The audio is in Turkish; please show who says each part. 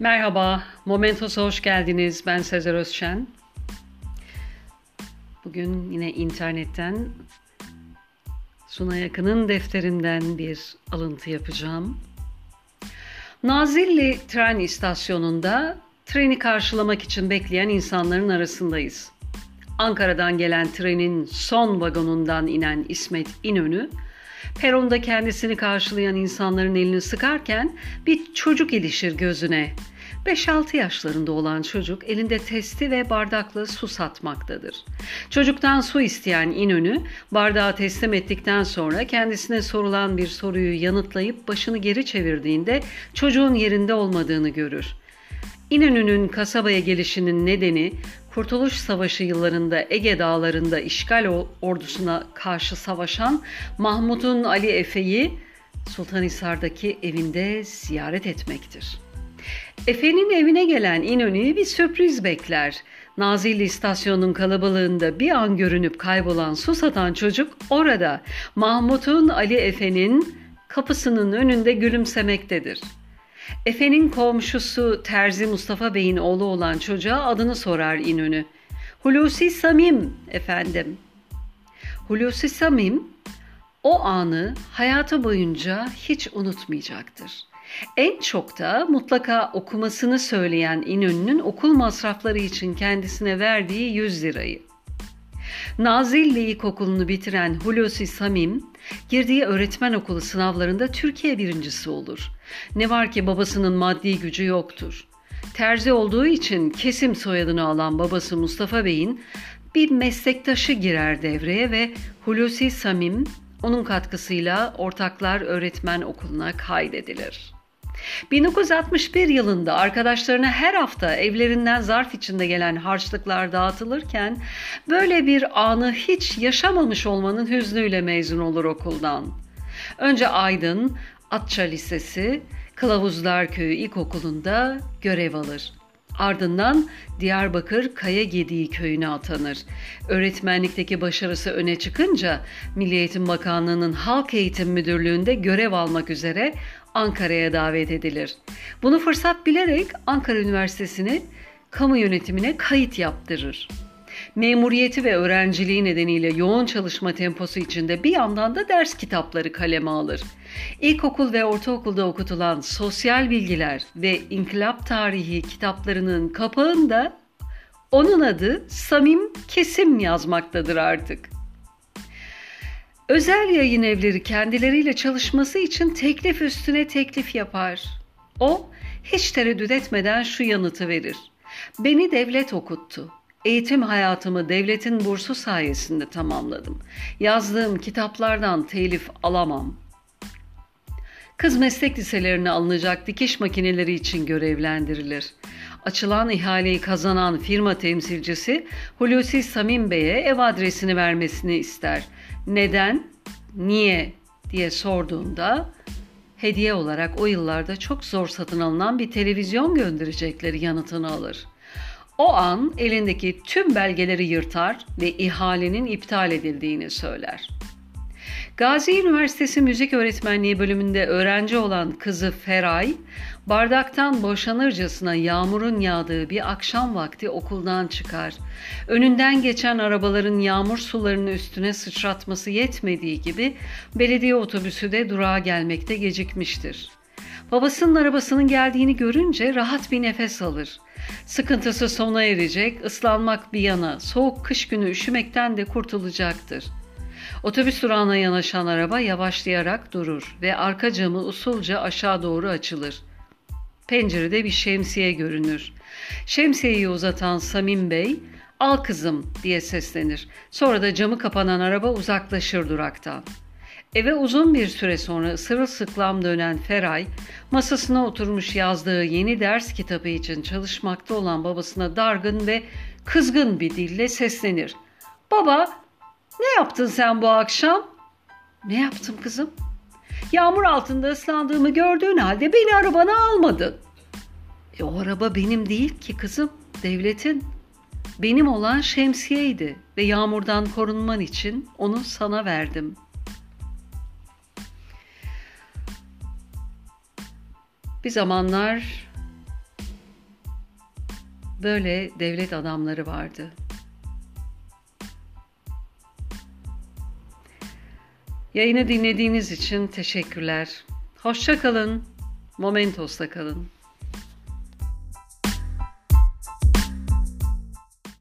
Speaker 1: Merhaba, Momentos'a hoş geldiniz. Ben Sezer Özşen. Bugün yine internetten Suna Yakın'ın defterinden bir alıntı yapacağım. Nazilli tren istasyonunda treni karşılamak için bekleyen insanların arasındayız. Ankara'dan gelen trenin son vagonundan inen İsmet İnönü, peronda kendisini karşılayan insanların elini sıkarken bir çocuk ilişir gözüne. 5-6 yaşlarında olan çocuk elinde testi ve bardakla su satmaktadır. Çocuktan su isteyen İnönü bardağı teslim ettikten sonra kendisine sorulan bir soruyu yanıtlayıp başını geri çevirdiğinde çocuğun yerinde olmadığını görür. İnönü'nün kasabaya gelişinin nedeni Kurtuluş Savaşı yıllarında Ege Dağları'nda işgal ordusuna karşı savaşan Mahmud'un Ali Efe'yi Sultanhisar'daki evinde ziyaret etmektir. Efe'nin evine gelen İnönü'yü bir sürpriz bekler. Nazilli istasyonunun kalabalığında bir an görünüp kaybolan su satan çocuk orada Mahmut'un Ali Efe'nin kapısının önünde gülümsemektedir. Efe'nin komşusu Terzi Mustafa Bey'in oğlu olan çocuğa adını sorar İnönü. Hulusi Samim efendim. Hulusi Samim o anı hayatı boyunca hiç unutmayacaktır. En çok da mutlaka okumasını söyleyen İnönü'nün okul masrafları için kendisine verdiği 100 lirayı. Nazilli İlkokulu'nu bitiren Hulusi Samim, girdiği öğretmen okulu sınavlarında Türkiye birincisi olur. Ne var ki babasının maddi gücü yoktur. Terzi olduğu için kesim soyadını alan babası Mustafa Bey'in bir meslektaşı girer devreye ve Hulusi Samim onun katkısıyla Ortaklar Öğretmen Okulu'na kaydedilir. 1961 yılında arkadaşlarına her hafta evlerinden zarf içinde gelen harçlıklar dağıtılırken böyle bir anı hiç yaşamamış olmanın hüznüyle mezun olur okuldan. Önce Aydın, Atça Lisesi, Kılavuzlar Köyü İlkokulu'nda görev alır. Ardından Diyarbakır Kaya Gediği köyüne atanır. Öğretmenlikteki başarısı öne çıkınca Milli Eğitim Bakanlığı'nın Halk Eğitim Müdürlüğü'nde görev almak üzere Ankara'ya davet edilir. Bunu fırsat bilerek Ankara Üniversitesi'ni kamu yönetimine kayıt yaptırır. Memuriyeti ve öğrenciliği nedeniyle yoğun çalışma temposu içinde bir yandan da ders kitapları kaleme alır. İlkokul ve ortaokulda okutulan sosyal bilgiler ve inkılap tarihi kitaplarının kapağında onun adı Samim Kesim yazmaktadır artık. Özel yayın evleri kendileriyle çalışması için teklif üstüne teklif yapar. O hiç tereddüt etmeden şu yanıtı verir. Beni devlet okuttu. Eğitim hayatımı devletin bursu sayesinde tamamladım. Yazdığım kitaplardan telif alamam. Kız meslek liselerine alınacak dikiş makineleri için görevlendirilir. Açılan ihaleyi kazanan firma temsilcisi Hulusi Samim Bey'e ev adresini vermesini ister. Neden, niye diye sorduğunda hediye olarak o yıllarda çok zor satın alınan bir televizyon gönderecekleri yanıtını alır. O an elindeki tüm belgeleri yırtar ve ihalenin iptal edildiğini söyler. Gazi Üniversitesi Müzik Öğretmenliği bölümünde öğrenci olan kızı Feray, bardaktan boşanırcasına yağmurun yağdığı bir akşam vakti okuldan çıkar. Önünden geçen arabaların yağmur sularının üstüne sıçratması yetmediği gibi belediye otobüsü de durağa gelmekte gecikmiştir. Babasının arabasının geldiğini görünce rahat bir nefes alır. Sıkıntısı sona erecek, ıslanmak bir yana, soğuk kış günü üşümekten de kurtulacaktır. Otobüs durağına yanaşan araba yavaşlayarak durur ve arka camı usulca aşağı doğru açılır. Pencerede bir şemsiye görünür. Şemsiyeyi uzatan Samim Bey, al kızım diye seslenir. Sonra da camı kapanan araba uzaklaşır duraktan. Eve uzun bir süre sonra sırılsıklam dönen Feray, masasına oturmuş yazdığı yeni ders kitabı için çalışmakta olan babasına dargın ve kızgın bir dille seslenir. Baba, ne yaptın sen bu akşam? Ne yaptım kızım? Yağmur altında ıslandığımı gördüğün halde beni arabana almadın. E o araba benim değil ki kızım, devletin. Benim olan şemsiyeydi ve yağmurdan korunman için onu sana verdim.'' Bir zamanlar böyle devlet adamları vardı. Yayını dinlediğiniz için teşekkürler. Hoşça kalın. Momentos'ta kalın.